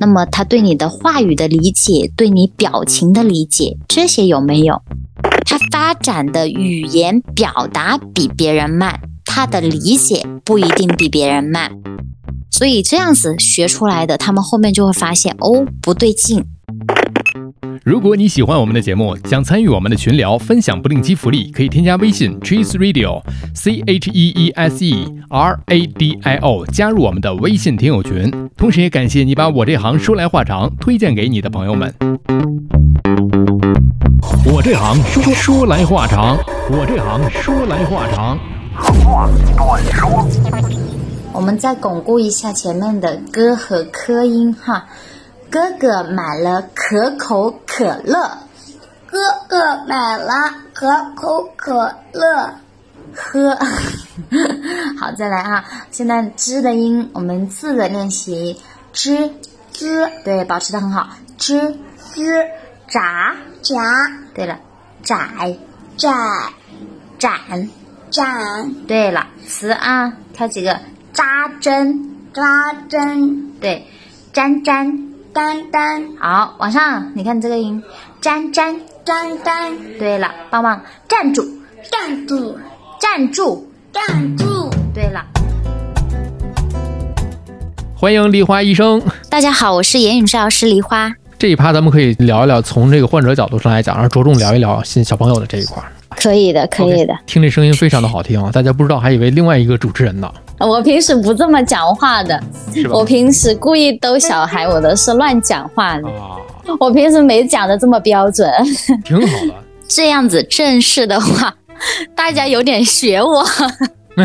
那么他对你的话语的理解，对你表情的理解，这些有没有？他发展的语言表达比别人慢，他的理解不一定比别人慢。所以这样子学出来的，他们后面就会发现哦，不对劲。如果你喜欢我们的节目，想参与我们的群聊，分享不定期福利，可以添加微信 Cheese Radio C H E E S E R A D I O，加入我们的微信听友群。同时也感谢你把我这行说来话长推荐给你的朋友们。我这行说说来话长，我这行说来话长。话短说。我们再巩固一下前面的歌和科音哈。哥哥买了可口可乐，哥哥买了可口可乐，喝。好，再来啊！现在“知”的音，我们字的练习，“知”，“知”，对，保持的很好，“知”，“知”，炸，炸。对了，窄，窄，展，展。对了，词啊，挑几个，扎针，扎针。对，粘粘。丹丹，好，往上，你看这个音，粘粘粘粘。对了，棒棒，站住，站住，站住，站住。对了，欢迎梨花医生。大家好，我是言语治疗师梨花。这一趴咱们可以聊一聊，从这个患者角度上来讲，然后着重聊一聊新小朋友的这一块。可以的，可以的。听这声音非常的好听啊，大家不知道还以为另外一个主持人呢。我平时不这么讲话的，我平时故意逗小孩，我都是乱讲话的。我平时没讲的这么标准，挺好的。这样子正式的话，大家有点学我，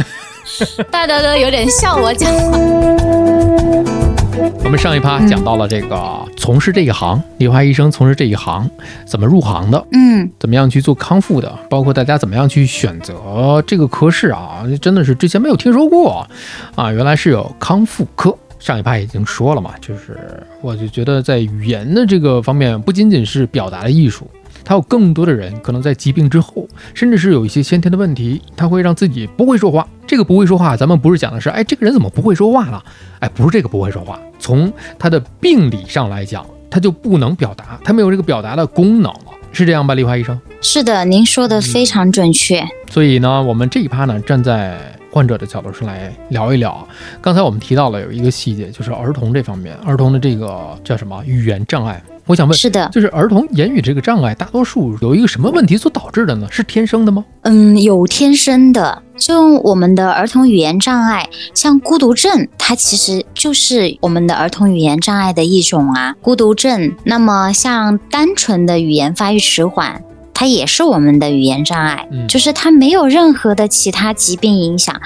大家都有点笑我讲话。我们上一趴讲到了这个从事这一行，李华医生从事这一行怎么入行的？嗯，怎么样去做康复的？包括大家怎么样去选择这个科室啊？真的是之前没有听说过啊！原来是有康复科。上一趴已经说了嘛，就是我就觉得在语言的这个方面，不仅仅是表达的艺术。他有更多的人可能在疾病之后，甚至是有一些先天的问题，他会让自己不会说话。这个不会说话，咱们不是讲的是，哎，这个人怎么不会说话了？哎，不是这个不会说话，从他的病理上来讲，他就不能表达，他没有这个表达的功能了，是这样吧，丽华医生？是的，您说的非常准确。所以呢，我们这一趴呢，站在患者的角度上来聊一聊。刚才我们提到了有一个细节，就是儿童这方面，儿童的这个叫什么语言障碍。我想问，是的，就是儿童言语这个障碍，大多数有一个什么问题所导致的呢？是天生的吗？嗯，有天生的，就我们的儿童语言障碍，像孤独症，它其实就是我们的儿童语言障碍的一种啊。孤独症，那么像单纯的语言发育迟缓，它也是我们的语言障碍，就是它没有任何的其他疾病影响，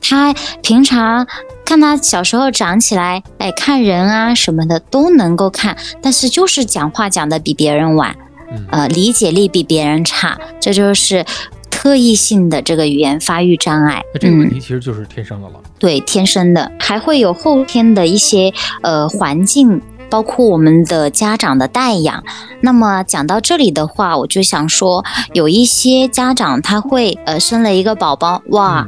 它平常。看他小时候长起来，哎，看人啊什么的都能够看，但是就是讲话讲的比别人晚，呃，理解力比别人差，这就是特异性的这个语言发育障碍。那这个问题其实就是天生的了。对，天生的，还会有后天的一些呃环境，包括我们的家长的带养。那么讲到这里的话，我就想说，有一些家长他会呃生了一个宝宝，哇。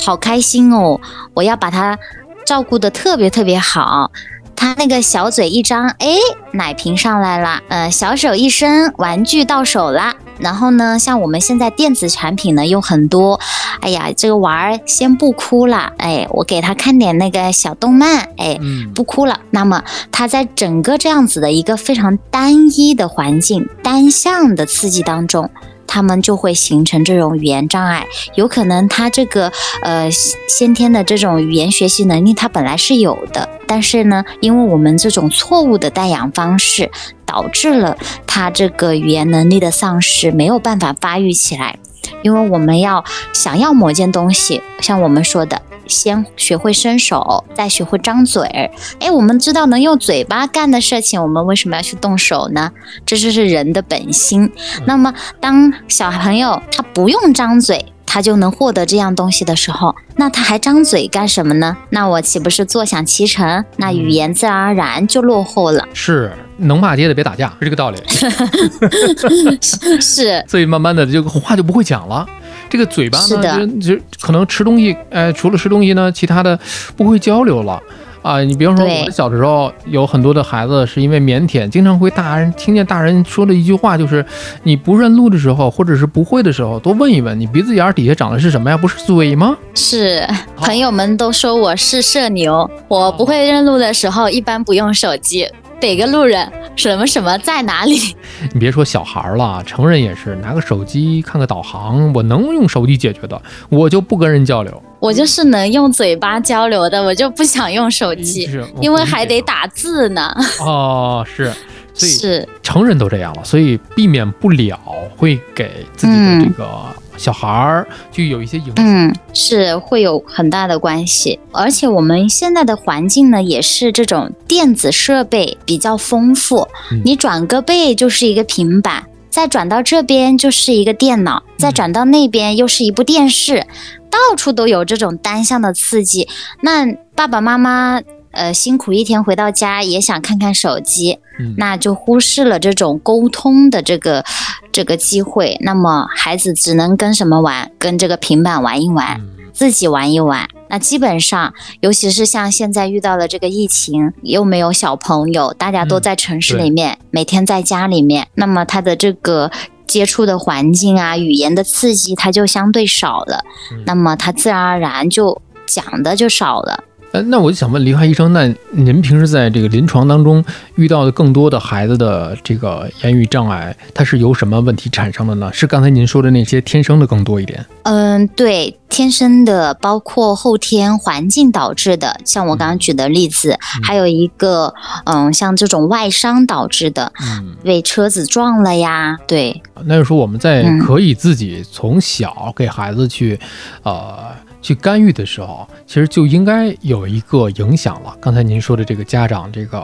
好开心哦！我要把他照顾的特别特别好。他那个小嘴一张，哎，奶瓶上来了。呃，小手一伸，玩具到手了。然后呢，像我们现在电子产品呢又很多。哎呀，这个娃儿先不哭了。哎，我给他看点那个小动漫。哎，不哭了。那么他在整个这样子的一个非常单一的环境、单向的刺激当中。他们就会形成这种语言障碍，有可能他这个呃先天的这种语言学习能力他本来是有的，但是呢，因为我们这种错误的带养方式，导致了他这个语言能力的丧失，没有办法发育起来。因为我们要想要某件东西，像我们说的。先学会伸手，再学会张嘴儿。哎，我们知道能用嘴巴干的事情，我们为什么要去动手呢？这就是人的本心。那么，当小朋友他不用张嘴，他就能获得这样东西的时候，那他还张嘴干什么呢？那我岂不是坐享其成？那语言自然而然就落后了。是，能骂街的别打架，是这个道理。是，所以慢慢的就话就不会讲了。这个嘴巴呢，就就可能吃东西，哎，除了吃东西呢，其他的不会交流了，啊，你比方说我的小的时候，有很多的孩子是因为腼腆，经常会大人听见大人说的一句话，就是你不认路的时候，或者是不会的时候，多问一问，你鼻子眼儿底下长的是什么呀？不是嘴吗？是朋友们都说我是社牛，我不会认路的时候，一般不用手机，逮个路人，什么什么在哪里，你别说小孩儿了，成人也是拿个手机看个导航，我能用手机解决的，我就不跟人交流。我就是能用嘴巴交流的，我就不想用手机，因为还得打字呢。哦，是，所以是，成人都这样了，所以避免不了会给自己的这个小孩儿就有一些影响。嗯，是会有很大的关系。而且我们现在的环境呢，也是这种电子设备比较丰富，嗯你转个背就是一个平板。再转到这边就是一个电脑，嗯再转到那边又是一部电视，到处都有这种单向的刺激。那爸爸妈妈呃辛苦一天回到家也想看看手机，嗯那就忽视了这种沟通的这个这个机会。那么孩子只能跟什么玩？跟这个平板玩一玩，嗯自己玩一玩。那基本上，尤其是像现在遇到了这个疫情，又没有小朋友，大家都嗯在城市里面，每天在家里面，那么他的这个。接触的环境啊，语言的刺激，他就相对少了，嗯那么他自然而然就讲的就少了。呃，那我就想问黎华医生，那您平时在这个临床当中遇到的更多的孩子的这个言语障碍，它是由什么问题产生的呢？是刚才您说的那些天生的更多一点？嗯，对，天生的，包括后天环境导致的，像我刚刚举的例子，还有一个，嗯，像这种外伤导致的，嗯，被车子撞了呀，对，那就是说我们在嗯可以自己从小给孩子去，呃，去干预的时候，其实就应该有一个影响了。刚才您说的这个家长这个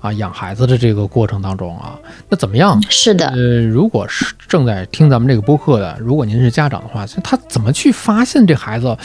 啊养孩子的这个过程当中啊，那怎么样？是的，呃，如果是正在听咱们这个播客的，如果您是家长的话，他怎么去发现这孩子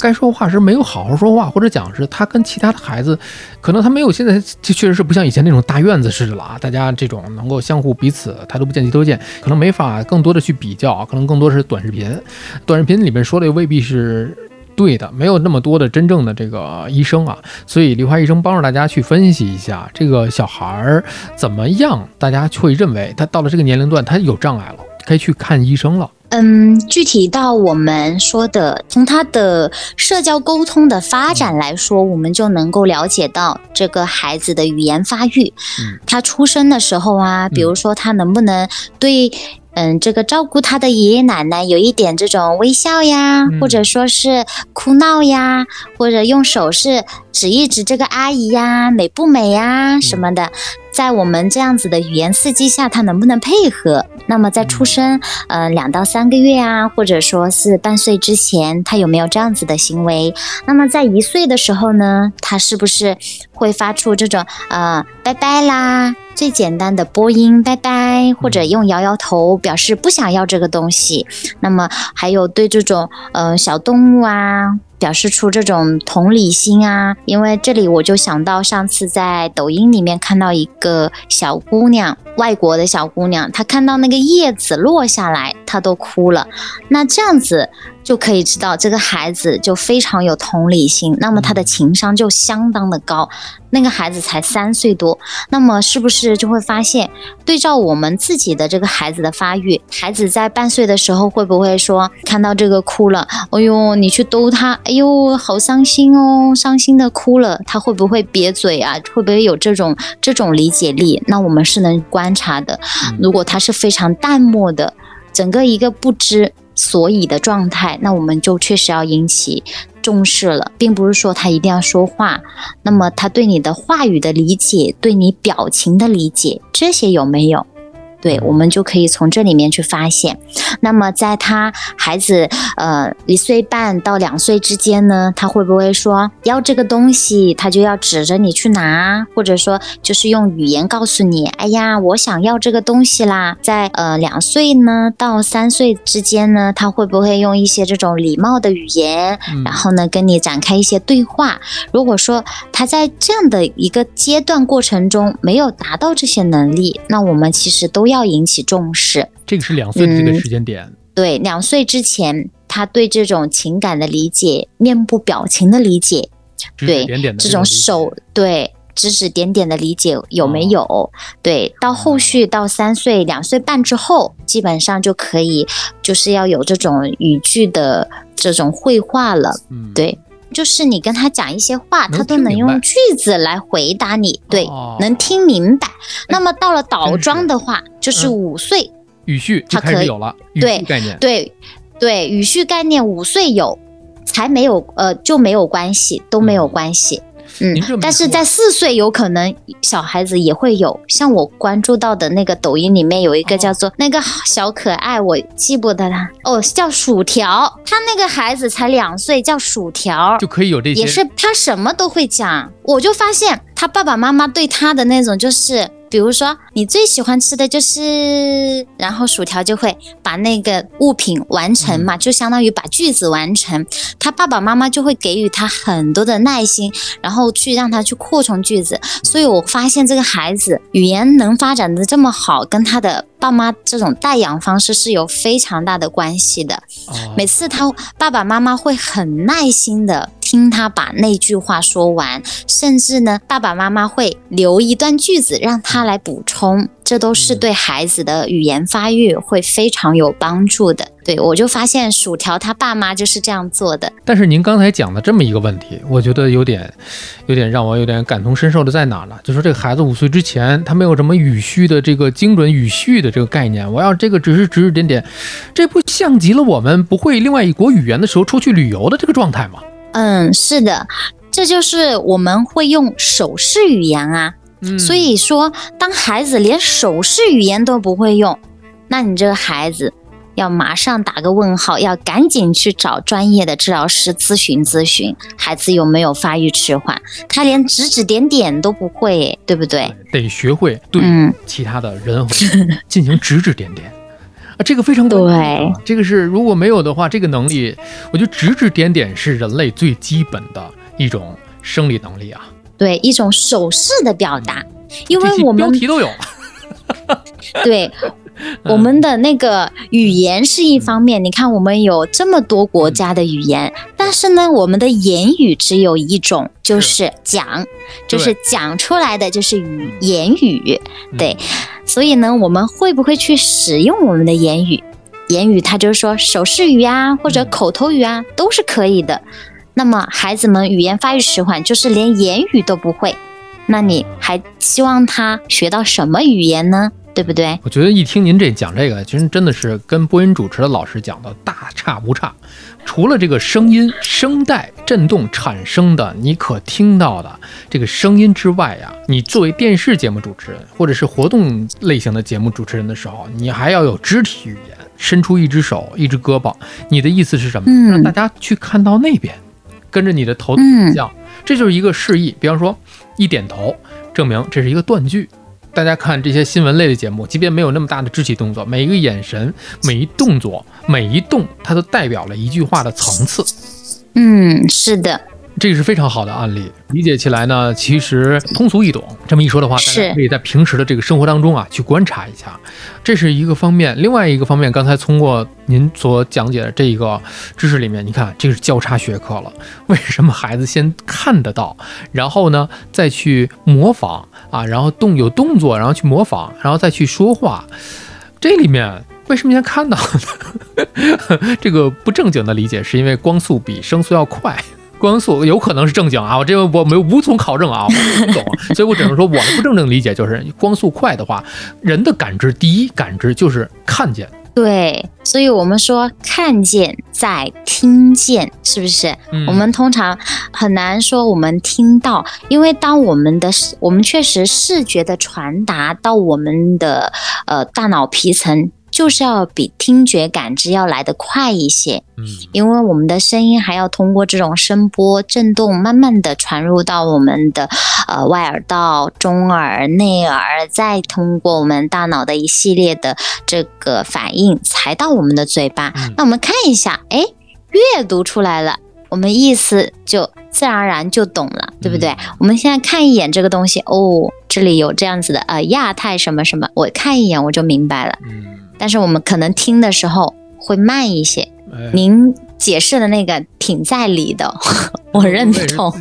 该说话时没有好好说话，或者讲是他跟其他的孩子，可能他没有现在这确实是不像以前那种大院子似的了啊，大家这种能够相互彼此抬头不见低头见，可能没法更多的去比较，可能更多是短视频，短视频里面说的未必是。对的，没有那么多的真正的这个医生啊，所以梨花医生帮助大家去分析一下这个小孩儿怎么样，大家会认为他到了这个年龄段他有障碍了，该去看医生了。嗯，具体到我们说的，从他的社交沟通的发展来说，我们就能够了解到这个孩子的语言发育。嗯，他出生的时候啊，比如说他能不能对。嗯，这个照顾他的爷爷奶奶有一点这种微笑呀，嗯或者说是哭闹呀，或者用手势指一指这个阿姨呀，美不美呀什么的，在我们这样子的语言刺激下，他能不能配合？那么在出生呃两到三个月啊，或者说是半岁之前，他有没有这样子的行为？那么在一岁的时候呢，他是不是会发出这种呃拜拜啦？最简单的播音拜拜，或者用摇摇头表示不想要这个东西。那么还有对这种呃小动物啊。表示出这种同理心啊，因为这里我就想到上次在抖音里面看到一个小姑娘，外国的小姑娘，她看到那个叶子落下来，她都哭了。那这样子就可以知道这个孩子就非常有同理心，那么他的情商就相当的高。那个孩子才三岁多，那么是不是就会发现，对照我们自己的这个孩子的发育，孩子在半岁的时候会不会说看到这个哭了，哎呦，你去逗他，哎呦，好伤心哦，伤心的哭了，他会不会瘪嘴啊？会不会有这种这种理解力？那我们是能观察的。如果他是非常淡漠的，整个一个不知所以的状态，那我们就确实要引起重视了，并不是说他一定要说话，那么他对你的话语的理解，对你表情的理解，这些有没有？对，我们就可以从这里面去发现。那么，在他孩子呃一岁半到两岁之间呢，他会不会说要这个东西，他就要指着你去拿，或者说就是用语言告诉你，哎呀，我想要这个东西啦。在呃两岁呢到三岁之间呢，他会不会用一些这种礼貌的语言，嗯然后呢跟你展开一些对话？如果说他在这样的一个阶段过程中没有达到这些能力，那我们其实都要引起重视。这个是两岁的这个嗯时间点，对，两岁之前，他对这种情感的理解、面部表情的理解，对这种手对指指点点的理解有没有？对，到后续到三岁、两岁半之后，基本上就可以，就是要有这种语句的这种绘画了。嗯，对，就是你跟他讲一些话，他都能用句子来回答你，对，哦。能听明白。那么到了倒装的话，就是嗯五岁，语序就它可以有了对对对，语序概念五岁有，才没有呃就没有关系，都没有关系。嗯您这么一，但是在四岁有可能小孩子也会有，像我关注到的那个抖音里面有一个哦叫做那个小可爱，我记不得他哦，叫薯条，他那个孩子才两岁，叫薯条，就可以有这些也是他什么都会讲。我就发现他爸爸妈妈对他的那种就是，比如说你最喜欢吃的就是，然后薯条就会把那个物品完成嘛，就相当于把句子完成。他爸爸妈妈就会给予他很多的耐心，然后去让他去扩充句子。所以我发现这个孩子语言能发展的这么好，跟他的爸妈这种带养方式是有非常大的关系的。哦每次他爸爸妈妈会很耐心的听他把那句话说完，甚至呢，爸爸妈妈会留一段句子让他来补充，这都是对孩子的语言发育会非常有帮助的。对我就发现薯条他爸妈就是这样做的。但是您刚才讲的这么一个问题，我觉得有点，有点让我有点感同身受的在哪儿呢？就说这个孩子五岁之前，他没有什么语序的这个精准语序的这个概念，我要这个只是指指点点，这不像极了我们不会另外一国语言的时候出去旅游的这个状态吗？嗯，是的，这就是我们会用手势语言啊。嗯，所以说，当孩子连手势语言都不会用，那你这个孩子要马上打个问号，要赶紧去找专业的治疗师咨询咨询，孩子有没有发育迟缓？他连指指点点都不会，对不对？得学会对嗯其他的人 进行指指点点。啊，这个非常关键对啊这个是如果没有的话，这个能力，我觉得指指点点是人类最基本的一种生理能力啊。对，一种手势的表达，因为我们标题都有，对，嗯我们的那个语言是一方面，你看我们有这么多国家的语言，但是呢，我们的言语只有一种，就是讲，就是讲出来的就是语言语，对，所以呢，我们会不会去使用我们的言语？言语它就是说手势语啊，或者口头语啊，都是可以的。那么孩子们语言发育迟缓，就是连言语都不会，那你还希望他学到什么语言呢？对不对？我觉得一听您这讲这个，其实真的是跟播音主持的老师讲的大差不差。除了这个声音声带震动产生的你可听到的这个声音之外呀，你作为电视节目主持人或者是活动类型的节目主持人的时候，你还要有肢体语言，伸出一只手、一只胳膊。你的意思是什么？嗯让大家去看到那边，跟着你的头的嗯方向，这就是一个示意。比方说，一点头，证明这是一个断句。大家看这些新闻类的节目，即便没有那么大的肢体动作，每一个眼神、每一动作、每一动，它都代表了一句话的层次。嗯，是的，这个是非常好的案例，理解起来呢，其实通俗易懂。这么一说的话，大家可以在平时的这个生活当中啊，去观察一下，这是一个方面。另外一个方面，刚才通过您所讲解的这一个知识里面，你看这是交叉学科了。为什么孩子先看得到，然后呢再去模仿啊，然后动有动作，然后去模仿，然后再去说话？这里面为什么先看到呢？这个不正经的理解是因为光速比声速要快。光速有可能是正经啊，我这个我没无从考证啊，我不懂，所以我只能说我的不正经理解就是光速快的话，人的感知第一感知就是看见，对，所以我们说看见在听见，是不是？嗯。我们通常很难说我们听到，因为当我们的视我们确实视觉的传达到我们的呃大脑皮层，就是要比听觉感知要来得快一些。嗯因为我们的声音还要通过这种声波震动，慢慢的传入到我们的呃外耳道、中耳、内耳，再通过我们大脑的一系列的这个反应，才到我们的嘴巴。嗯那我们看一下，哎，阅读出来了，我们意思就自然而然就懂了，对不对？嗯我们现在看一眼这个东西，哦，这里有这样子的呃亚太什么什么，我看一眼我就明白了。嗯，但是我们可能听的时候会慢一些。哎您解释的那个挺在理的，我认同。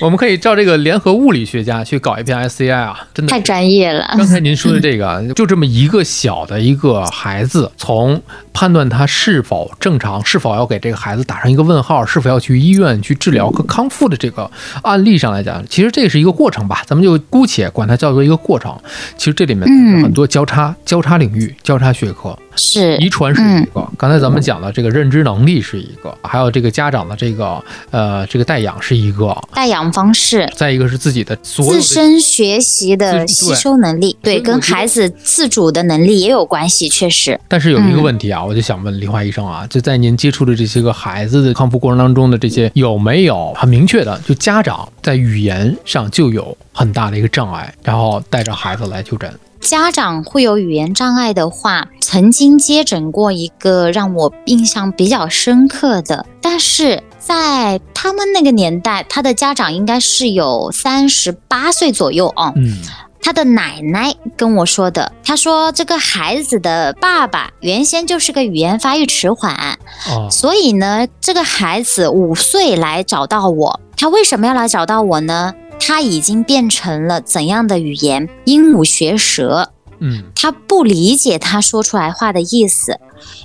我们可以照这个联合物理学家去搞一篇 SCI 啊，真的太专业了。刚才您说的这个，就这么一个小的一个孩子，从判断他是否正常，是否要给这个孩子打上一个问号，是否要去医院去治疗和康复的这个案例上来讲，其实这是一个过程吧，咱们就姑且管它叫做一个过程。其实这里面很多交叉、交叉领域、交叉学科。是遗传是一个，刚才咱们讲的这个认知能力是一个，还有这个家长的这个呃这个带养是一个，带养方式。再一个是自己的自身学习的吸收能力，对，跟孩子自主的能力也有关系，确实。但是有一个嗯问题啊，我就想问梨花医生啊，就在您接触的这些个孩子的康复过程当中的这些，有没有很明确的，就家长在语言上就有很大的一个障碍，然后带着孩子来就诊？家长会有语言障碍的话，曾经接诊过一个让我印象比较深刻的，但是在他们那个年代，他的家长应该是有三十八岁左右啊、嗯，他的奶奶跟我说的，他说这个孩子的爸爸原先就是个语言发育迟缓，哦，所以呢，这个孩子五岁来找到我，他为什么要来找到我呢？他已经变成了怎样的语言？鹦鹉学舌，嗯，他不理解他说出来话的意思。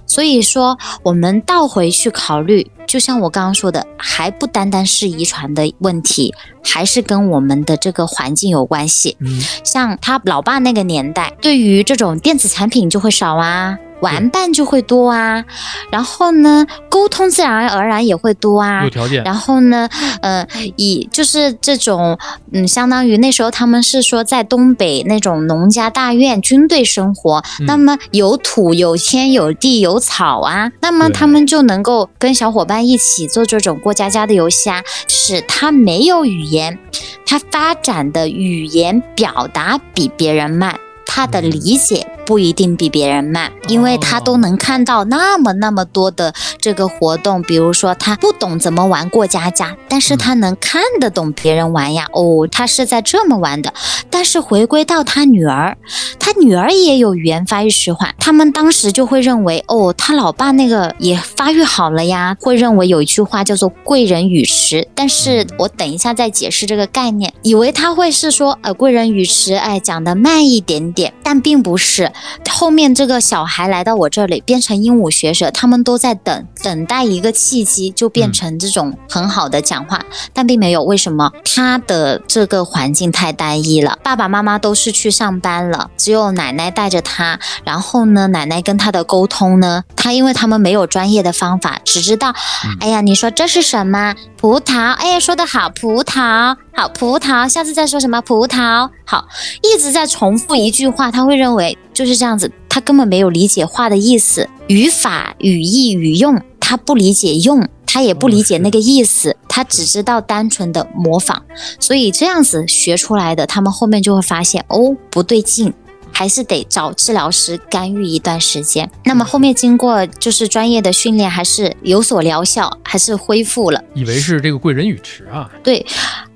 所以说，我们倒回去考虑，就像我刚刚说的，还不单单是遗传的问题，还是跟我们的这个环境有关系。嗯，像他老爸那个年代，对于这种电子产品就会少啊，玩伴就会多啊，然后呢，沟通自然而然也会多啊。有。条件，然后呢，呃，以就是这种，嗯，相当于那时候他们是说在东北那种农家大院军队生活，嗯。那么有土有天有地有草啊，那么他们就能够跟小伙伴一起做这种过家家的游戏啊，使他没有语言，他发展的语言表达比别人慢。他的嗯。理解不一定比别人慢，因为他都哦能看到那么那么多的这个活动，比如说他不懂怎么玩过家家，但是他能看得懂别人玩呀。哦，他是在这么玩的。但是回归到他女儿，他女儿也有语言发育迟缓，他们当时就会认为，哦，他老爸那个也发育好了呀，会认为有一句话叫做“贵人语迟”，但是嗯我等一下再解释这个概念，以为他会是说，呃，贵人语迟，哎，讲的慢一点点，但并不是。后面这个小孩来到我这里，变成鹦鹉学舌，他们都在等等待一个契机，就变嗯成这种很好的讲话，但并没有。为什么？他的这个环境太单一了，爸爸妈妈都是去上班了，只有奶奶带着他。然后呢，奶奶跟他的沟通呢，他因为他们没有专业的方法，只知道，嗯哎呀，你说这是什么？葡萄，哎呀，说的好，葡萄，好，葡萄，下次再说什么葡萄，好，一直在重复一句话，他会认为就是这样子，他根本没有理解话的意思，语法、语义、语用，他不理解用，他也不理解那个意思，他只知道单纯的模仿，所以这样子学出来的，他们后面就会发现哦，不对劲。还是得找治疗师干预一段时间。那么后面经过就是专业的训练，还是有所疗效，还是恢复了。以为是这个贵人语迟啊，对，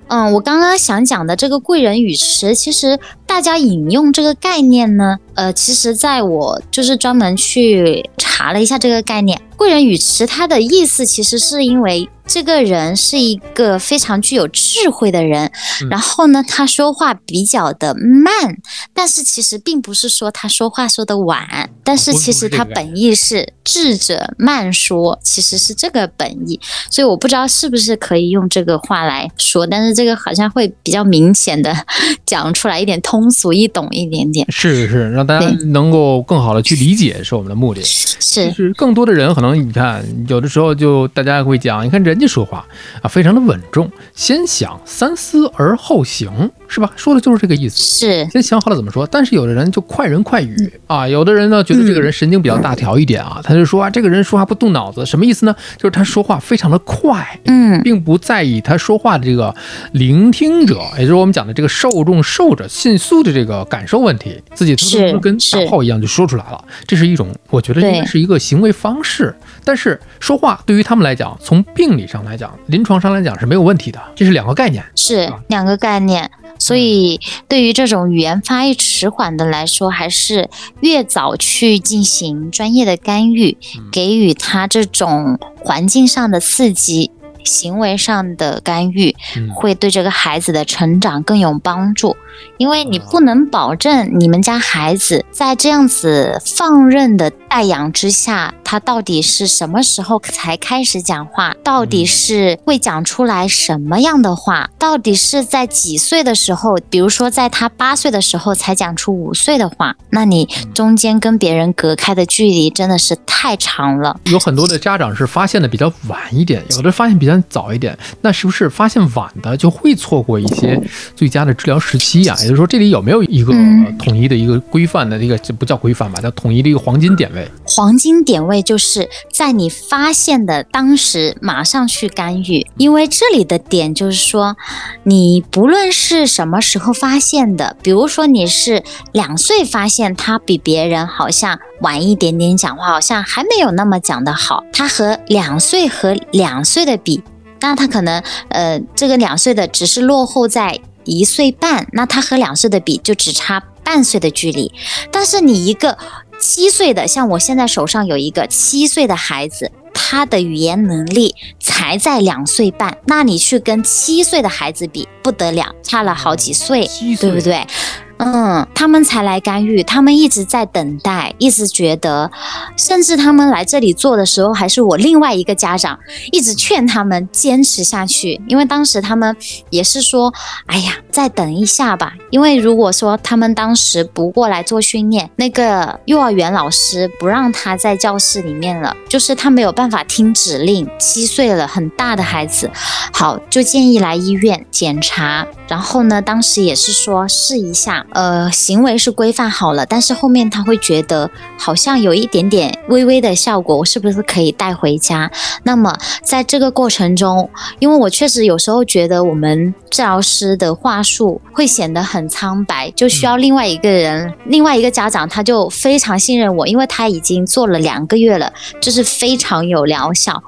嗯，我刚刚想讲的这个贵人语迟，其实大家引用这个概念呢，呃，其实在我就是专门去查了一下这个概念，贵人语迟它的意思其实是因为这个人是一个非常具有智慧的人，嗯。然后呢，他说话比较的慢，但是其实并不是说他说话说的晚，但是其实他本意是智者慢说，其实是这个本意。所以我不知道是不是可以用这个话来说，但是这个好像会比较明显的 讲出来一点通俗易懂一点点。是是，让大家能够更好的去理解是我们的目的。是就是更多的人可能你看，有的时候就大家会讲，你看人家说话啊，非常的稳重，先想三思而后行，是吧？说的就是这个意思。是，先想好了怎么说，但是有的人就快人快语啊，有的人呢觉得这个人神经比较大条一点啊，他就说啊，这个人说话不动脑子，什么意思呢？就是他说话非常的快，嗯，并不在意他说话的这个聆听者，也就是我们讲的这个受众受者迅速的这个感受问题，自己是跟跟大是炮一样就说出来了，这是一种我觉得应该是一个行为方式。但是说话对于他们来讲，从病理上来讲，临床上来讲是没有问题的，这是两个概念。是吧两个概念。所以对于这种语言发育迟缓的来说，还是越早去进行专业的干预，给予他这种环境上的刺激。行为上的干预嗯。会对这个孩子的成长更有帮助，因为你不能保证你们家孩子在这样子放任的带养之下，他到底是什么时候才开始讲话，到底是会讲出来什么样的话，到底是在几岁的时候，比如说在他八岁的时候才讲出五岁的话，那你中间跟别人隔开的距离真的是太长了。有很多的家长是发现的比较晚一点，有的发现比较早一点。那是不是发现晚的就会错过一些最佳的治疗时期呀、也就是说，这里有没有一个嗯统一的一个规范的一个，这不叫规范吧，叫统一的一个黄金点位？黄金点位就是在你发现的当时马上去干预，因为这里的点就是说，你不论是什么时候发现的，比如说你是两岁发现他比别人好像晚一点点讲话，好像还没有那么讲得好，他和两岁和两岁的比，那他可能呃这个两岁的只是落后在一岁半，那他和两岁的比就只差半岁的距离，但是你一个七岁的，像我现在手上有一个七岁的孩子，他的语言能力才在两岁半，那你去跟七岁的孩子比，不得了，差了好几岁，对不对？嗯，他们才来干预，他们一直在等待，一直觉得，甚至他们来这里做的时候，还是我另外一个家长一直劝他们坚持下去，因为当时他们也是说，哎呀，再等一下吧，因为如果说他们当时不过来做训练，那个幼儿园老师不让他在教室里面了，就是他没有办法听指令，七岁了，很大的孩子，好，就建议来医院检查。然后呢，当时也是说试一下，呃，行为是规范好了，但是后面他会觉得好像有一点点微微的效果，我是不是可以带回家？那么在这个过程中，因为我确实有时候觉得我们治疗师的话术会显得很苍白，就需要另外一个人，另外一个家长他就非常信任我，因为他已经做了两个月了，就是非常有疗效。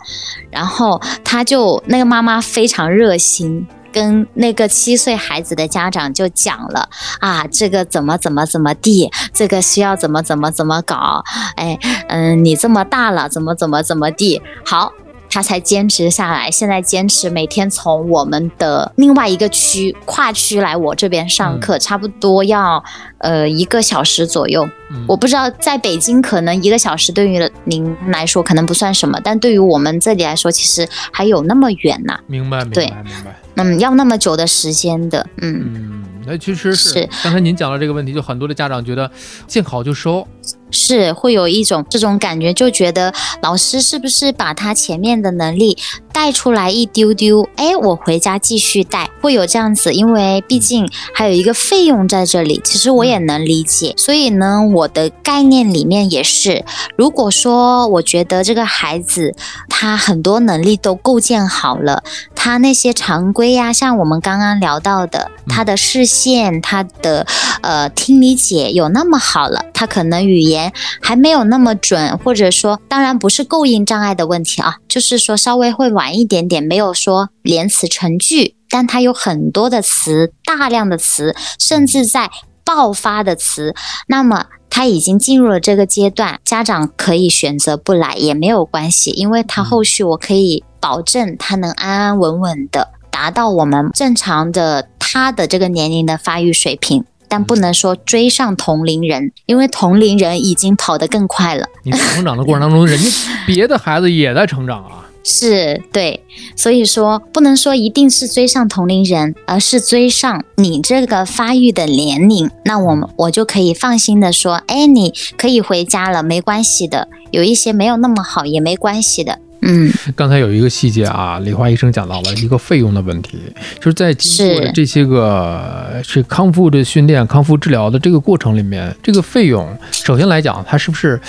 然后他就那个妈妈非常热心。跟那个七岁孩子的家长就讲了啊，这个怎么怎么怎么地，这个需要怎么怎么怎么搞，哎，嗯，你这么大了，怎么怎么怎么地，好，他才坚持下来。现在坚持每天从我们的另外一个区跨区来我这边上课，差不多要呃一个小时左右。嗯我不知道在北京可能一个小时对于您来说可能不算什么，但对于我们这里来说，其实还有那么远呐、明白，明对白，明白。嗯，要那么久的时间的，嗯。嗯，那其实是是刚才您讲的这个问题，就很多的家长觉得见好就收，是会有一种这种感觉，就觉得老师是不是把他前面的能力带出来一丢丢？哎，我回家继续带，会有这样子，因为毕竟还有一个费用在这里，其实我也能理解。所以呢，我的概念里面也是，如果说我觉得这个孩子他很多能力都构建好了，他那些常规呀、像我们刚刚聊到的，他的视线、他的呃听理解有那么好了，他可能语言还没有那么准，或者说，当然不是构音障碍的问题啊，就是说稍微会晚一点点，没有说连词成句，但他有很多的词，大量的词，甚至在爆发的词，那么。他已经进入了这个阶段，家长可以选择不来也没有关系，因为他后续我可以保证他能安安稳稳的达到我们正常的他的这个年龄的发育水平。但不能说追上同龄人，因为同龄人已经跑得更快了。你成长的过程当中，人家别的孩子也在成长啊。是对，所以说不能说一定是追上同龄人，而是追上你这个发育的年龄。那我们我就可以放心的说，哎，你可以回家了，没关系的。有一些没有那么好也没关系的。嗯，刚才有一个细节啊，李华医生讲到了一个费用的问题，就是在经过这些个是康复的训练、康复治疗的这个过程里面，这个费用首先来讲，它是不是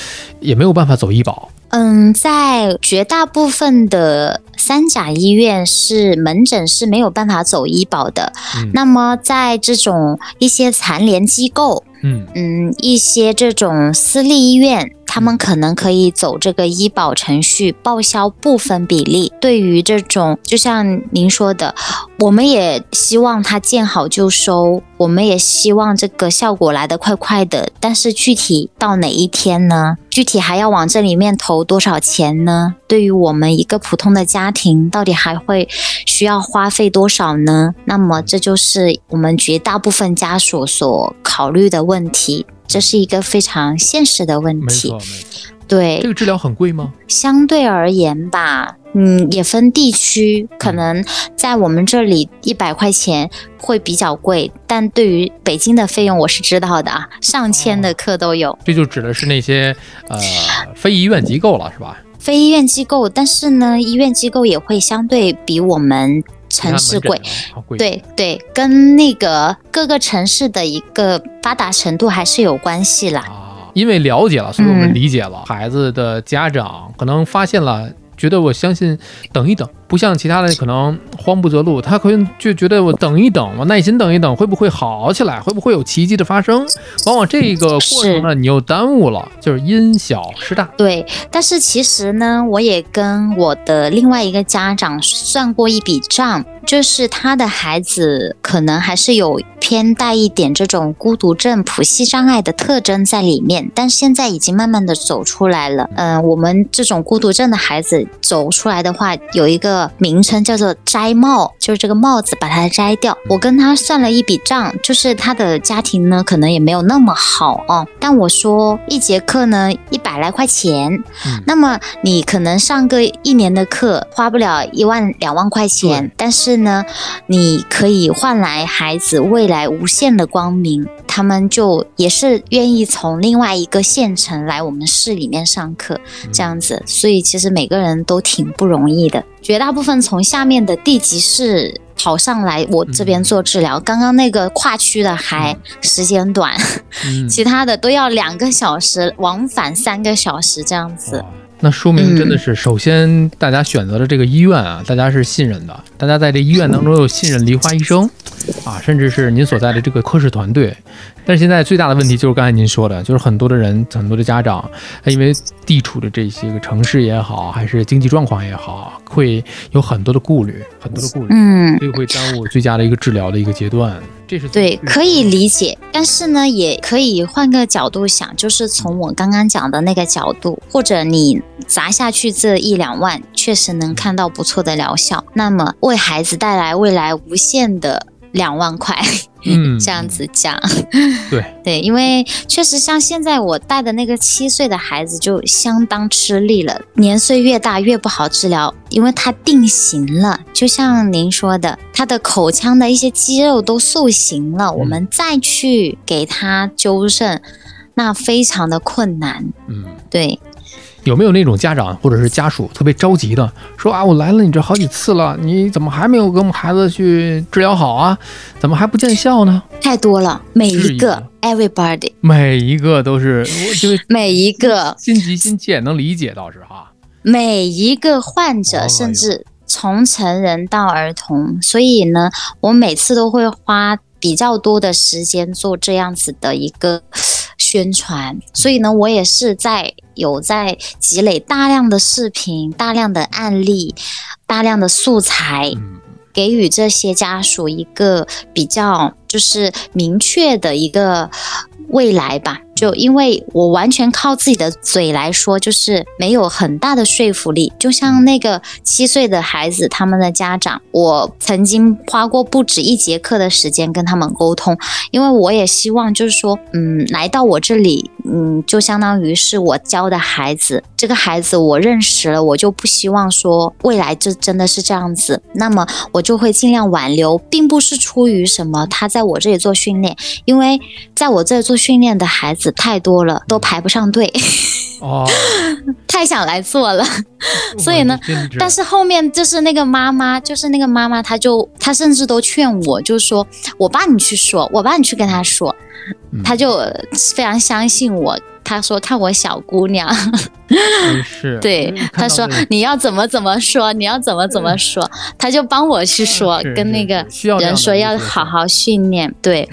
也没有办法走医保？嗯，在绝大部分的三甲医院是门诊是没有办法走医保的。嗯那么在这种一些残联机构，嗯嗯，一些这种私立医院，他们可能可以走这个医保程序，报销部分比例。对于这种，就像您说的，我们也希望它见好就收，我们也希望这个效果来得快快的。但是具体到哪一天呢？具体还要往这里面投多少钱呢？对于我们一个普通的家庭，到底还会需要花费多少呢？那么这就是我们绝大部分家属所考虑的问题，这是一个非常现实的问没题。对这，个治疗很贵吗？相对而言吧，嗯，也分地区，可能在我们这里一百块钱会比较贵，但对于北京的费用我是知道的啊，上千的课都有。这就指的是那些呃非医院机构了，是吧？非医院机构，但是呢，医院机构也会相对比我们城市贵。贵。，对对，跟那个各个城市的一个发达程度还是有关系啦。啊，因为了解了，所以我们嗯理解了。孩子的家长可能发现了，觉得我相信等一等，不像其他的可能慌不择路，他可能就觉得我等一等，我耐心等一等，会不会好起来？会不会有奇迹的发生？往往这个过程呢，你又耽误了，就是因小失大。对，但是其实呢，我也跟我的另外一个家长算过一笔账，就是他的孩子可能还是有偏带一点这种孤独症、谱系障碍的特征在里面，但现在已经慢慢的走出来了。嗯、我们这种孤独症的孩子走出来的话，有一个名称叫做摘帽，就是这个帽子把它摘掉。我跟他算了一笔账，就是他的家庭呢，可能也没有那么好哦，但我说一节课呢一百来块钱，嗯那么你可能上个一年的课花不了一万两万块钱，但是呢，你可以换来孩子未来无限的光明。他们就也是愿意从另外一个县城来我们市里面上课，这样子，所以其实每个人都挺不容易的。绝大部分从下面的地级市跑上来我这边做治疗，刚刚那个跨区的还时间短，嗯，其他的都要两个小时，往返三个小时这样子。哇那说明真的是，首先大家选择了这个医院啊，大家是信任的，大家在这医院当中又信任梨花医生，啊，甚至是您所在的这个科室团队。但是现在最大的问题就是刚才您说的，就是很多的人，很多的家长，他因为地处的这些个城市也好，还是经济状况也好，会有很多的顾虑，很多的顾虑，嗯，所以会耽误最佳的一个治疗的一个阶段。这是对，可以理解，但是呢，也可以换个角度想，就是从我刚刚讲的那个角度，或者你砸下去这一两万，确实能看到不错的疗效，那么为孩子带来未来无限的两万块，嗯 这样子讲，对，对，因为确实像现在我带的那个七岁的孩子就相当吃力了，年岁越大越不好治疗，因为他定型了，就像您说的，他的口腔的一些肌肉都塑形了，我们再去给他纠正，那非常的困难。嗯。对，有没有那种家长或者是家属特别着急的说啊，我来了你这好几次了，你怎么还没有给我们孩子去治疗好啊？怎么还不见效呢？太多了，每一个 everybody，每一个都是我这个每一个心急心切，能理解倒是哈。每一个患哦者，甚至从成人到儿童，所以呢，我每次都会花比较多的时间做这样子的一个宣传。所以呢，我也是在有在积累大量的视频、大量的案例、大量的素材，嗯给予这些家属一个比较就是明确的一个未来吧。就因为我完全靠自己的嘴来说，就是没有很大的说服力。就像那个七岁的孩子，他们的家长，我曾经花过不止一节课的时间跟他们沟通，因为我也希望就是说，嗯，来到我这里，嗯，就相当于是我教的孩子，这个孩子我认识了，我就不希望说未来这真的是这样子，那么我就会尽量挽留，并不是出于什么他在我这里做训练，因为在我这做训练的孩子太多了，都排不上队，哦，太想来做了。所以呢但是后面就是那个妈妈，就是那个妈妈，她就她甚至都劝我，就说我帮你去说，我帮你去跟他说，嗯她就非常相信我。她说看我小姑娘，是对她说你要怎么怎么说，你要怎么怎么说，她就帮我去说跟那个人说要好好训练，对，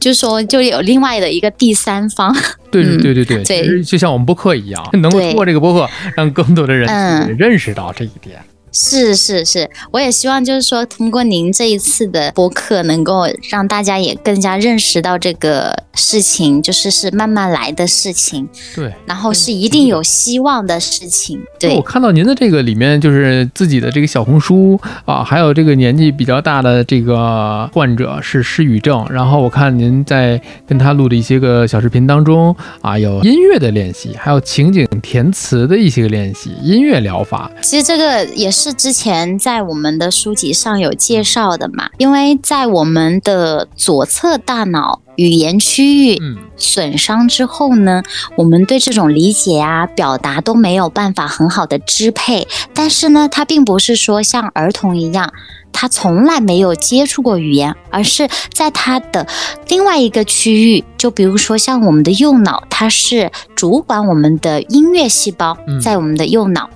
就说就有另外的一个第三方，对对嗯对对对，就像我们播客一样，能够通过这个播客，让更多的人认识到这一点。是是是，我也希望就是说，通过您这一次的播客，能够让大家也更加认识到这个事情，就是是慢慢来的事情，对。然后是一定有希望的事情。对我，看到您的这个里面，就是自己的这个小红书啊，还有这个年纪比较大的这个患者是失语症，然后我看您在跟他录的一些个小视频当中啊，有音乐的练习，还有情景填词的一些个练习，音乐疗法。其实这个也是之前在我们的书籍上有介绍的嘛，因为在我们的左侧大脑语言区域嗯损伤之后呢，我们对这种理解啊、表达都没有办法很好的支配。但是呢，它并不是说像儿童一样，他从来没有接触过语言，而是在他的另外一个区域，就比如说像我们的右脑，它是主管我们的音乐细胞嗯，在我们的右脑。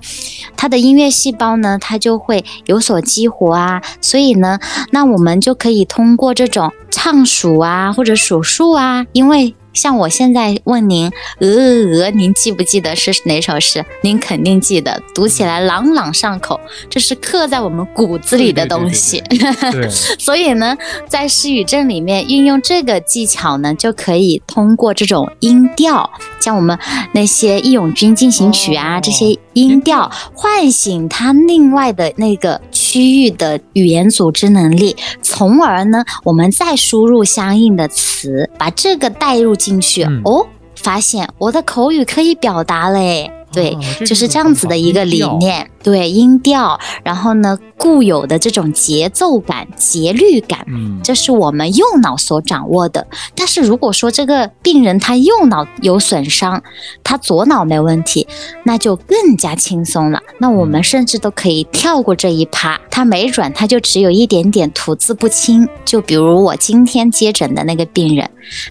它的音乐细胞呢，它就会有所激活啊，所以呢，那我们就可以通过这种唱数啊，或者数数啊，因为像我现在问您，鹅鹅鹅，您记不记得是哪首诗？您肯定记得，读起来朗朗上口，这是刻在我们骨子里的东西。对，所以呢，在诗语症里面运用这个技巧呢，就可以通过这种音调，像我们那些《义勇军进行曲》啊，哦这些音调，唤醒他另外的那个区域的语言组织能力，从而呢，我们再输入相应的词，把这个带入进去，嗯哦，发现我的口语可以表达嘞。对，哦就是这样子的一个理。念。对，音调，然后呢，固有的这种节奏感、节律感，嗯，这是我们右脑所掌握的。但是如果说这个病人他右脑有损伤，他左脑没问题，那就更加轻松了。那我们甚至都可以跳过这一趴，他没准他就只有一点点吐字不清。就比如我今天接诊的那个病人，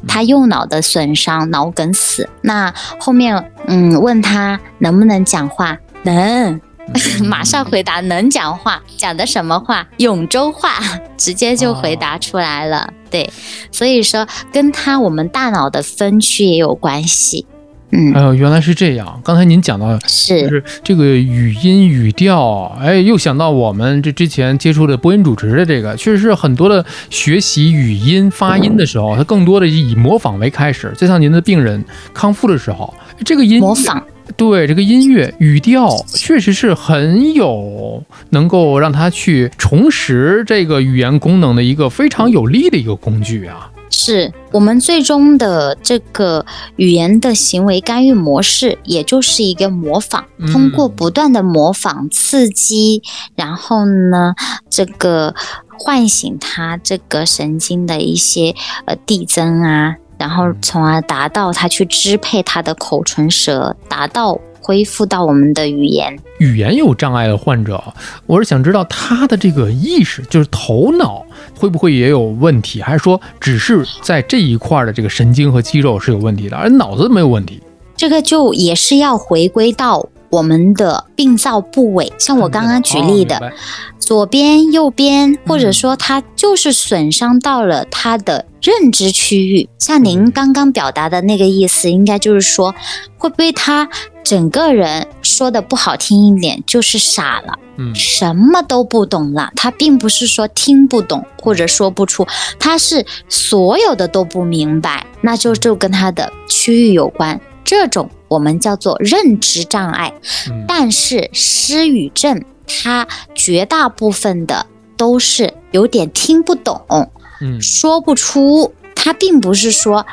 他右脑的损伤，脑梗死。那后面嗯问他能不能讲话，能。马上回答能讲话，讲的什么话？永州话，直接就回答出来了。对，所以说跟他我们大脑的分区也有关系。嗯，哎呦，原来是这样。刚才您讲到就是是这个语音语调，哎，又想到我们这之前接触的播音主持的这个，确实是很多的学习语音发音的时候，它更多的以模仿为开始。就像您的病人康复的时候，这个音模仿。对这个音乐语调，确实是很有能够让他去重拾这个语言功能的一个非常有力的一个工具啊。是我们最终的这个语言的行为干预模式，也就是一个模仿，嗯通过不断的模仿刺激，然后呢，这个唤醒他这个神经的一些呃递增啊，然后从而达到他去支配他的口唇舌，达到恢复到我们的语言。语言有障碍的患者，我是想知道他的这个意识，就是头脑会不会也有问题，还是说只是在这一块的这个神经和肌肉是有问题的，而脑子没有问题？这个就也是要回归到我们的病灶部位，像我刚刚举例的，哦左边、右边，或者说它就是损伤到了它的认知区域。像您嗯刚刚表达的那个意思，应该就是说，会不会他整个人说的不好听一点，就是傻了，嗯什么都不懂了。他并不是说听不懂或者说不出，他是所有的都不明白，那就就跟他的区域有关。这种我们叫做认知障碍。嗯但是失语症，它绝大部分的都是有点听不懂，嗯说不出。它并不是说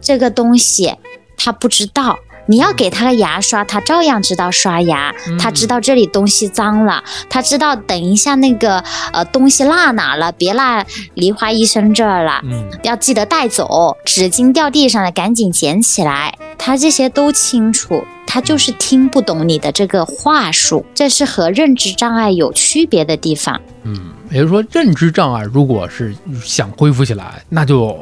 这个东西他不知道，你要给他个牙刷，他照样知道刷牙，嗯他知道这里东西脏了，他知道等一下那个呃东西落哪了，别落梨花医生这儿了。嗯要记得带走，纸巾掉地上了，赶紧捡起来。他这些都清楚，他就是听不懂你的这个话术，这是和认知障碍有区别的地方。嗯，也就是说，认知障碍如果是想恢复起来，那就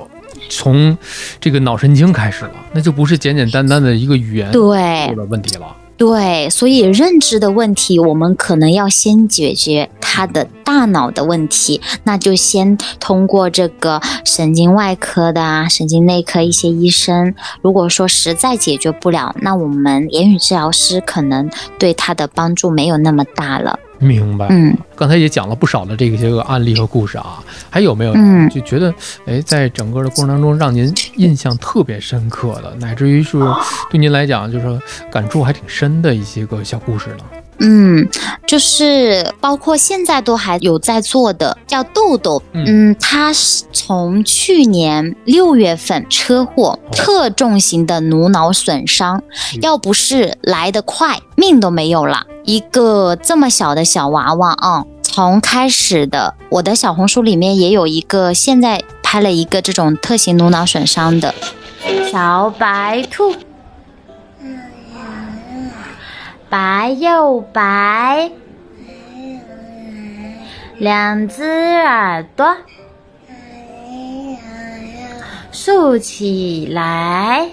从这个脑神经开始了，那就不是简简单单的一个语言对的问题了。对，所以认知的问题，我们可能要先解决他的大脑的问题，那就先通过这个神经外科的啊、神经内科一些医生，如果说实在解决不了，那我们言语治疗师可能对他的帮助没有那么大了。明白。嗯刚才也讲了不少的这些个案例和故事啊，还有没有嗯就觉得哎，在整个的过程当中让您印象特别深刻的，乃至于是对您来讲就是感触还挺深的一些个小故事呢？嗯，就是包括现在都还有在做的，叫豆豆。嗯嗯，他是从去年六月份车祸，特重型的颅脑损伤，嗯要不是来得快，命都没有了。一个这么小的小娃娃啊，从开始的，我的小红书里面也有一个，现在拍了一个这种特型颅脑损伤的小白兔。白又白，两只耳朵竖起来，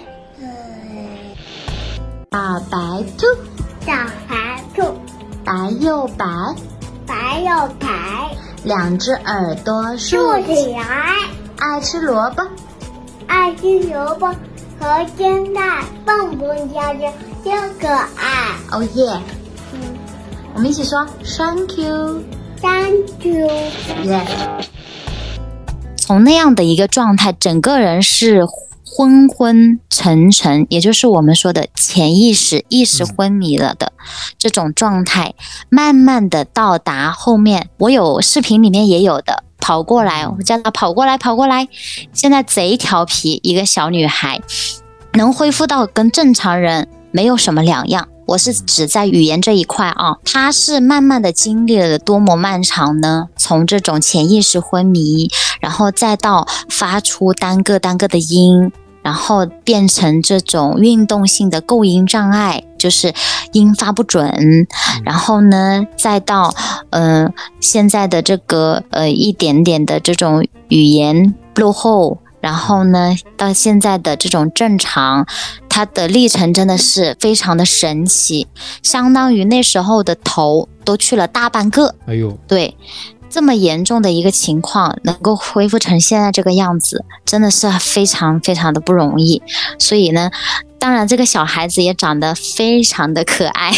小白兔，小白，白又白，白又白，两只耳朵竖竖起，起来，爱吃萝卜，爱吃萝卜和煎蛋，蹦蹦跳跳，真可爱。哦耶！嗯我们一起说 Thank you。，Thank you。耶。从那样的一个状态，整个人是昏昏沉沉，也就是我们说的潜意识、意识昏迷了的这种状态，慢慢的到达后面。我有视频里面也有的，跑过来，我叫他跑过来，跑过来。现在贼调皮，一个小女孩，能恢复到跟正常人没有什么两样。我是指在语言这一块啊，他是慢慢的经历了多么漫长呢？从这种潜意识昏迷，然后再到发出单个单个的音，然后变成这种运动性的构音障碍，就是音发不准，然后呢，再到呃现在的这个呃一点点的这种语言落后。然后呢，到现在的这种正常，它的历程真的是非常的神奇，相当于那时候的头都去了大半个。哎呦，对，这么严重的一个情况，能够恢复成现在这个样子，真的是非常非常的不容易。所以呢，当然这个小孩子也长得非常的可爱，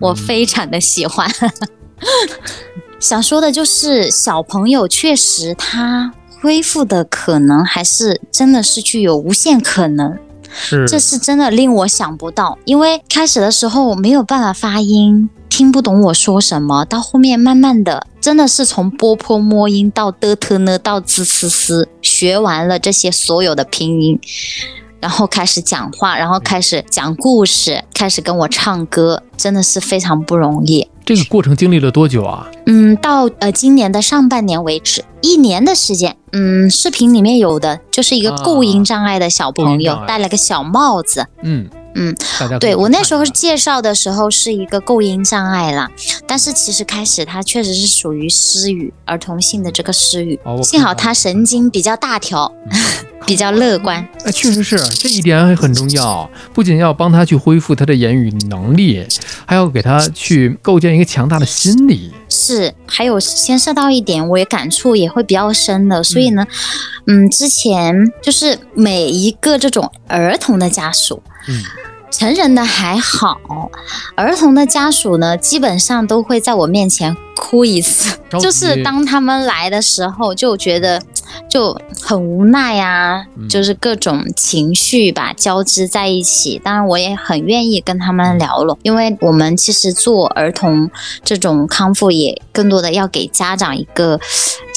我非常的喜欢。想说的就是，小朋友确实他恢复的可能还是真的是具有无限可能。是这是真的令我想不到，因为开始的时候没有办法发音，听不懂我说什么，到后面慢慢的，真的是从波坡摸音到的特呢到滋呲呲，学完了这些所有的拼音，然后开始讲话，然后开始讲故事，开始跟我唱歌，真的是非常不容易。这个过程经历了多久啊？嗯，到呃今年的上半年为止，一年的时间。嗯，视频里面有的就是一个构音障碍的小朋友，戴了个小帽子。嗯嗯，大家对我那时候介绍的时候是一个构音障碍啦，但是其实开始它确实是属于失语，儿童性的这个失语。哦幸好他神经比较大条，比较乐观。哎，确实是这一点很重要，不仅要帮他去恢复他的言语能力，还要给他去构建一个强大的心理。是，还有牵涉到一点，我也感触也会比较深的。所以呢，嗯，之前就是每一个这种儿童的家属，嗯，成人的还好，儿童的家属呢，基本上都会在我面前哭一次。就是当他们来的时候，就觉得就很无奈啊，嗯就是各种情绪吧交织在一起。当然，我也很愿意跟他嗯们聊了，因为我们其实做儿童这种康复，也更多的要给家长一个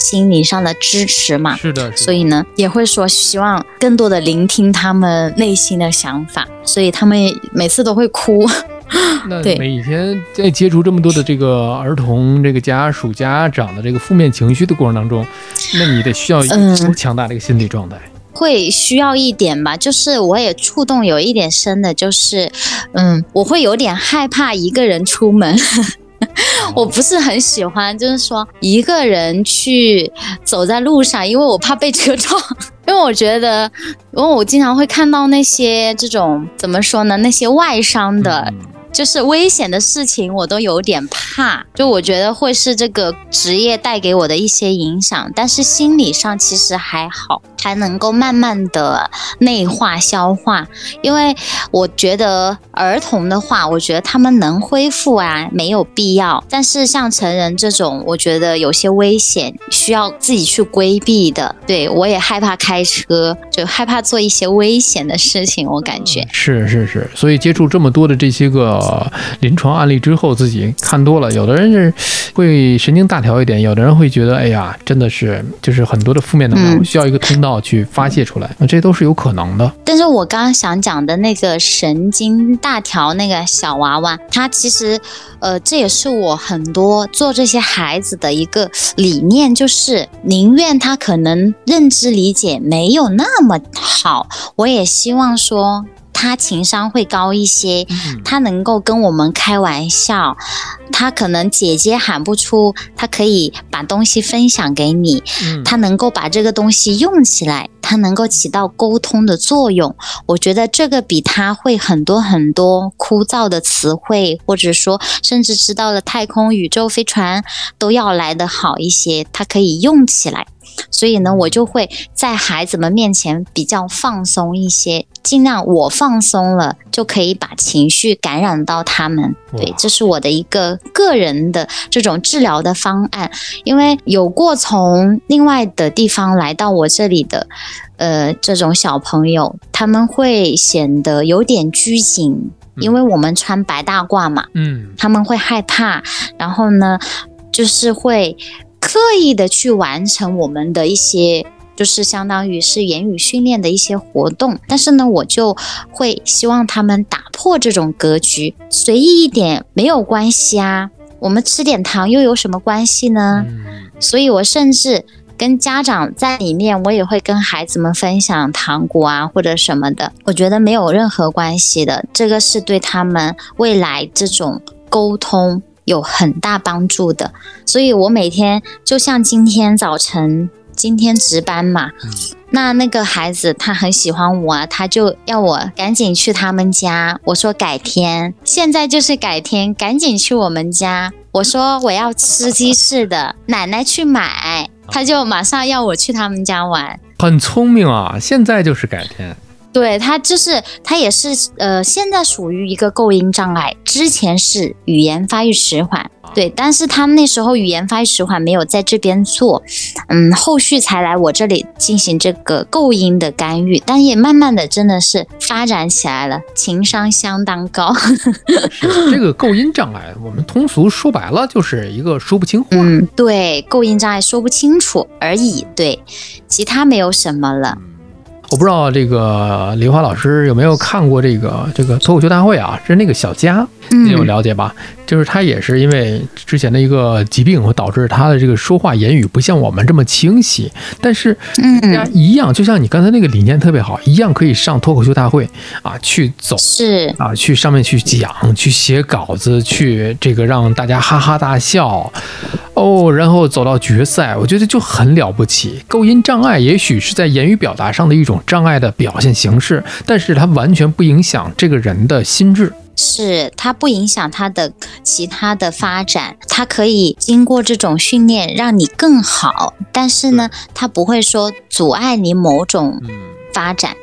心理上的支持嘛。是的，是的所以呢，也会说希望更多的聆听他们内心的想法，所以他们每次都会哭。那 每天在接触这么多的这个儿童、这个家属、家长的这个负面情绪的过程当中，那你得需要嗯多强大的一个心理状态。会需要一点吧，就是我也触动有一点深的，就是，嗯，我会有点害怕一个人出门，我不是很喜欢，就是说一个人去走在路上，因为我怕被车撞，因为我觉得，因为我经常会看到那些这种怎么说呢，那些外伤的。嗯就是危险的事情，我都有点怕。就我觉得会是这个职业带给我的一些影响，但是心理上其实还好，还能够慢慢的内化消化。因为我觉得儿童的话，我觉得他们能恢复啊，没有必要。但是像成人这种，我觉得有些危险，需要自己去规避的。对我也害怕开车，就害怕做一些危险的事情。我感觉 是是是，所以接触这么多的这些个临床案例之后，自己看多了，有的人是会神经大条一点，有的人会觉得，哎呀，真的是就是很多的负面能量需要一个通道去发泄出来，那这都是有可能的。但是我刚刚想讲的那个神经大条那个小娃娃，他其实，呃，这也是我很多做这些孩子的一个理念，就是宁愿他可能认知理解没有那么好，我也希望说。他情商会高一些，他能够跟我们开玩笑，他可能姐姐喊不出，他可以把东西分享给你，他能够把这个东西用起来，他能够起到沟通的作用。我觉得这个比他会很多很多枯燥的词汇，或者说甚至知道了太空宇宙飞船都要来的好一些，他可以用起来。所以呢，我就会在孩子们面前比较放松一些，尽量我放松了，就可以把情绪感染到他们。对，这是我的一个个人的这种治疗的方案。因为有过从另外的地方来到我这里的，呃，这种小朋友，他们会显得有点拘谨，因为我们穿白大褂嘛，嗯，他们会害怕，然后呢，就是会。刻意的去完成我们的一些，就是相当于是言语训练的一些活动，但是呢，我就会希望他们打破这种格局，随意一点没有关系啊，我们吃点糖又有什么关系呢？所以我甚至跟家长在里面，我也会跟孩子们分享糖果啊或者什么的，我觉得没有任何关系的，这个是对他们未来这种沟通。有很大帮助的，所以我每天就像今天早晨，今天值班嘛，那那个孩子他很喜欢我，他就要我赶紧去他们家。我说改天，现在就是改天，赶紧去我们家。我说我要吃鸡翅的，奶奶去买，他就马上要我去他们家玩。很聪明啊，现在就是改天。对他就是他也是呃，现在属于一个构音障碍，之前是语言发育迟缓，对，但是他那时候语言发育迟缓没有在这边做，嗯，后续才来我这里进行这个构音的干预，但也慢慢的真的是发展起来了，情商相当高。这个构音障碍，我们通俗说白了就是一个说不清话。嗯，对，构音障碍说不清楚而已，对，其他没有什么了。我不知道这个李华老师有没有看过这个这个脱口秀大会啊？是那个小佳，你有了解吧？就是他也是因为之前的一个疾病，会导致他的这个说话言语不像我们这么清晰。但是大家一样，就像你刚才那个理念特别好，一样可以上脱口秀大会啊，去走是啊，去上面去讲，去写稿子，去这个让大家哈哈大笑哦，然后走到决赛，我觉得就很了不起。构音障碍也许是在言语表达上的一种。障碍的表现形式，但是它完全不影响这个人的心智，是它不影响他的其他的发展，它可以经过这种训练让你更好，但是呢，它不会说阻碍你某种发展。嗯，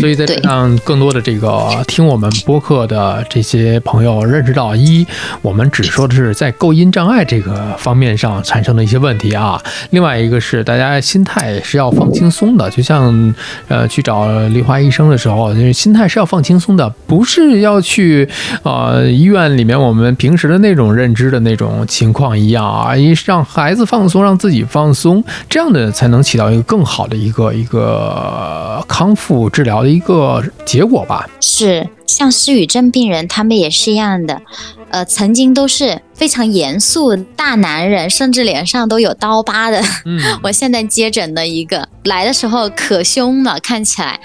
所以在让更多的这个听我们播客的这些朋友认识到，一，我们只说的是在构音障碍这个方面上产生的一些问题啊。另外一个是大家心态是要放轻松的，就像呃去找梨花医生的时候，就是心态是要放轻松的，不是要去呃医院里面我们平时的那种认知的那种情况一样啊，一让孩子放松，让自己放松，这样的才能起到一个更好的一个一个康复。治疗的一个结果吧，是像失语症病人，他们也是一样的，呃，曾经都是非常严肃大男人，甚至脸上都有刀疤的。嗯，我现在接诊的一个来的时候可凶了，看起来。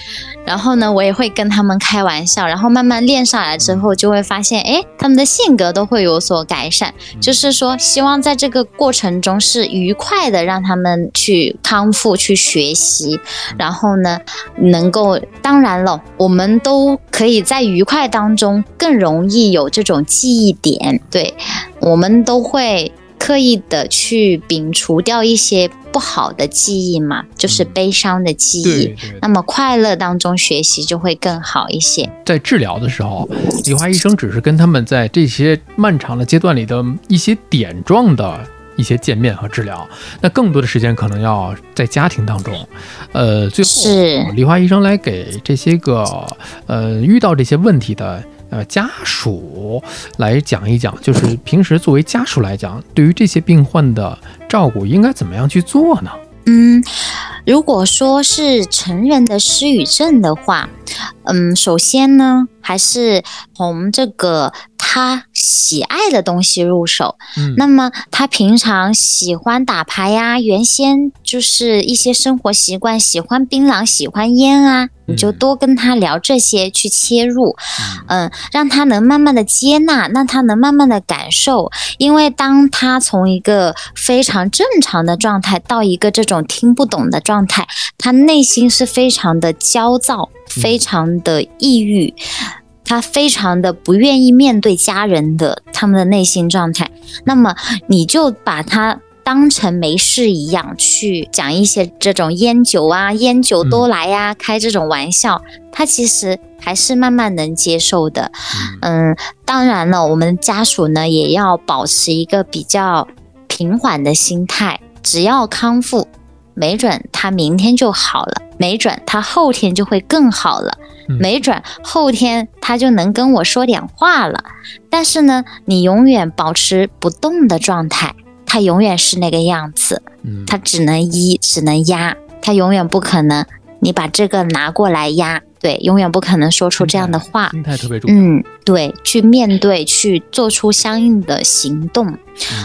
然后呢，我也会跟他们开玩笑，然后慢慢练上来之后，就会发现，哎，他们的性格都会有所改善。就是说，希望在这个过程中是愉快的，让他们去康复、去学习。然后呢，能够，当然了，我们都可以在愉快当中更容易有这种记忆点。对，我们都会。刻意的去摒除掉一些不好的记忆嘛，就是悲伤的记忆。那么快乐当中学习就会更好一些。在治疗的时候，李华医生只是跟他们在这些漫长的阶段里的一些点状的一些见面和治疗，那更多的时间可能要在家庭当中。呃，最后是李华医生来给这些个呃遇到这些问题的。呃，家属来讲一讲，就是平时作为家属来讲，对于这些病患的照顾应该怎么样去做呢？嗯，如果说是成人的失语症的话，嗯，首先呢，还是从这个。他喜爱的东西入手，嗯，那么他平常喜欢打牌呀，原先就是一些生活习惯，喜欢槟榔，喜欢烟啊，你就多跟他聊这些去切入，嗯，让他能慢慢的接纳，让他能慢慢的感受，因为当他从一个非常正常的状态到一个这种听不懂的状态，他内心是非常的焦躁，非常的抑郁。他非常的不愿意面对家人的他们的内心状态，那么你就把他当成没事一样去讲一些这种烟酒啊、烟酒多来呀，开这种玩笑，他其实还是慢慢能接受的。嗯，当然了，我们家属呢也要保持一个比较平缓的心态，只要康复，没准他明天就好了，没准他后天就会更好了。没准后天他就能跟我说点话了，但是呢，你永远保持不动的状态，他永远是那个样子，他只能一，只能压，他永远不可能你把这个拿过来压。对，永远不可能说出这样的话。心态特别重要。嗯，对，去面对，去做出相应的行动。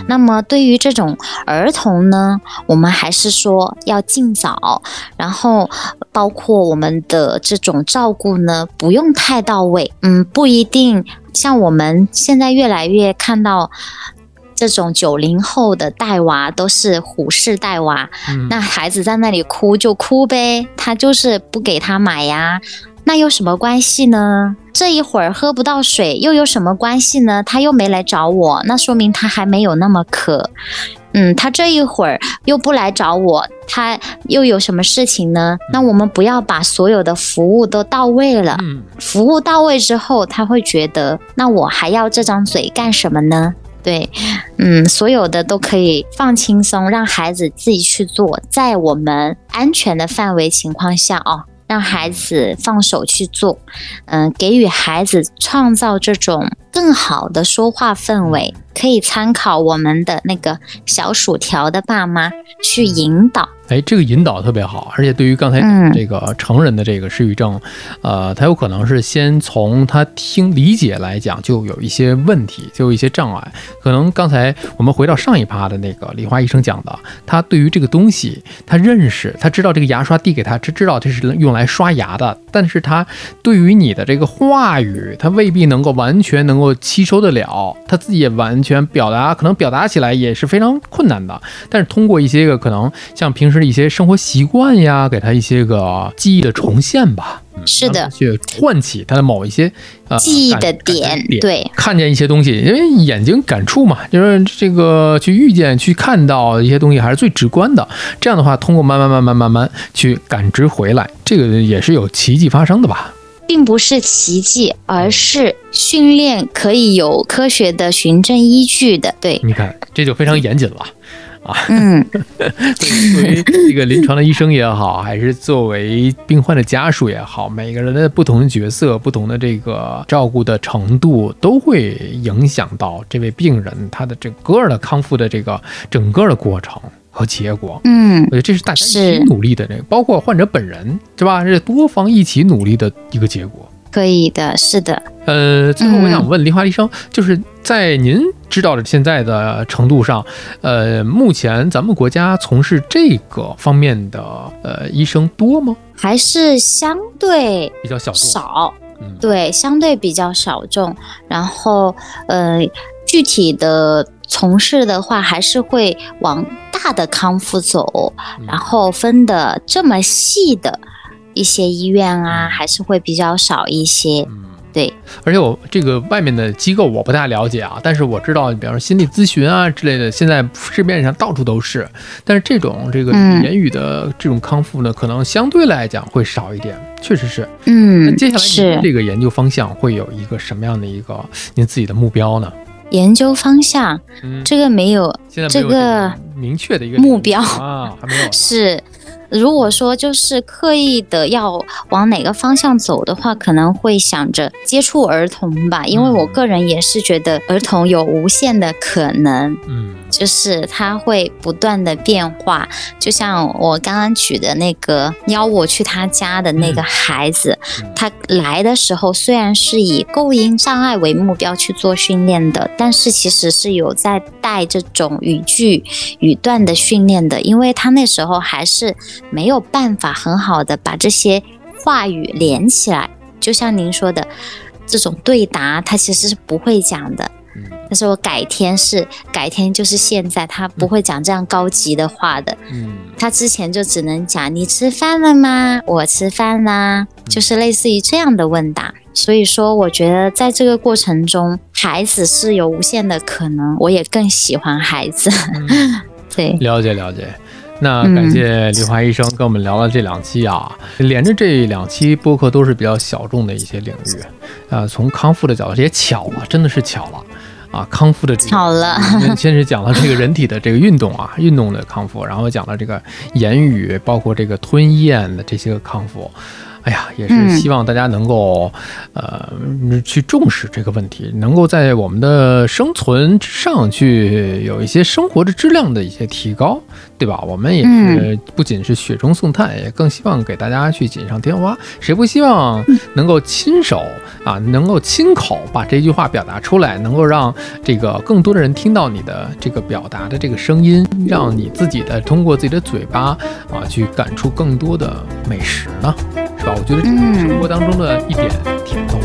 那么，对于这种儿童呢，我们还是说要尽早，然后包括我们的这种照顾呢，不用太到位。嗯，不一定像我们现在越来越看到。这种九零后的带娃都是虎式带娃，那孩子在那里哭就哭呗，他就是不给他买呀，那有什么关系呢？这一会儿喝不到水又有什么关系呢？他又没来找我，那说明他还没有那么渴。嗯，他这一会儿又不来找我，他又有什么事情呢？那我们不要把所有的服务都到位了。服务到位之后，他会觉得，那我还要这张嘴干什么呢？对，嗯，所有的都可以放轻松，让孩子自己去做，在我们安全的范围情况下哦，让孩子放手去做，嗯，给予孩子创造这种更好的说话氛围，可以参考我们的那个小薯条的爸妈去引导。哎，这个引导特别好，而且对于刚才这个成人的这个失语症，呃，他有可能是先从他听理解来讲，就有一些问题，就有一些障碍。可能刚才我们回到上一趴的那个李华医生讲的，他对于这个东西，他认识，他知道这个牙刷递给他，他知道这是用来刷牙的，但是他对于你的这个话语，他未必能够完全能够吸收得了，他自己也完全表达，可能表达起来也是非常困难的。但是通过一些个可能像平时。是一些生活习惯呀，给他一些个记忆的重现吧。是的，去唤起他的某一些呃记忆的点。对，看见一些东西，因为眼睛感触嘛，就是这个去遇见、去看到一些东西，还是最直观的。这样的话，通过慢慢、慢慢、慢慢去感知回来，这个也是有奇迹发生的吧？并不是奇迹，而是训练可以有科学的循证依据的。对，你看，这就非常严谨了。啊，嗯，作为这个临床的医生也好，还是作为病患的家属也好，每个人的不同的角色、不同的这个照顾的程度，都会影响到这位病人他的整个的康复的这个整个的过程和结果。嗯，我觉得这是大家一起努力的这个，包括患者本人，是吧？是多方一起努力的一个结果。可以的，是的。呃，最后我想问梨花医生，就是在您知道的现在的程度上，呃，目前咱们国家从事这个方面的呃医生多吗？还是相对比较小众，少，嗯，对，相对比较小众。然后，呃，具体的从事的话，还是会往大的康复走，嗯然后分的这么细的一些医院啊，还是会比较少一些。嗯。对，而且我这个外面的机构我不太了解啊，但是我知道，比方说心理咨询啊之类的，现在市面上到处都是。但是这种这个嗯言语的这种康复呢，可能相对来讲会少一点，确实是。嗯那嗯接下，来你是这个研究方向会有一个什么样的一个您自己的目标呢？研究方向，嗯，这个没有现在没有这个明确的一个目标啊，还没有。是，如果说就是刻意的要往哪个方向走的话，可能会想着接触儿童吧，因为我嗯个人也是觉得儿童有无限的可能。嗯就是他会不断的变化，就像我刚刚举的那个邀我去他家的那个孩子，嗯他来的时候虽然是以构音障碍为目标去做训练的，但是其实是有在带这种语句、语段的训练的，因为他那时候还是没有办法很好的把这些话语连起来，就像您说的。这种对答，他其实是不会讲的，嗯但是我改天是改天就是现在，他不会讲这样高级的话的。嗯他之前就只能讲你吃饭了吗？我吃饭啦，就是类似于这样的问答。所以说，我觉得在这个过程中，孩子是有无限的可能，我也更喜欢孩子。嗯，对，了解了解。那嗯感谢李华医生跟我们聊了这两期啊，连着这两期播客都是比较小众的一些领域，啊，从康复的角度也巧了，真的是巧了。啊，康复的这个巧了先先是讲了这个人体的这个运动啊，运动的康复，然后讲了这个言语，包括这个吞咽的这些个康复。哎呀，也是嗯希望大家能够，呃，去重视这个问题，能够在我们的生存之上去有一些生活的质量的一些提高，对吧？我们也是不仅是雪中送炭也更希望给大家去锦上添花。谁不希望能够亲手啊能够亲口把这句话表达出来能够让这个更多的人听到你的这个表达的这个声音让你自己的通过自己的嘴巴啊去感触更多的美食呢是吧？我觉得这是生活当中的一点甜头吧。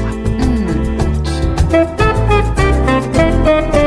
嗯。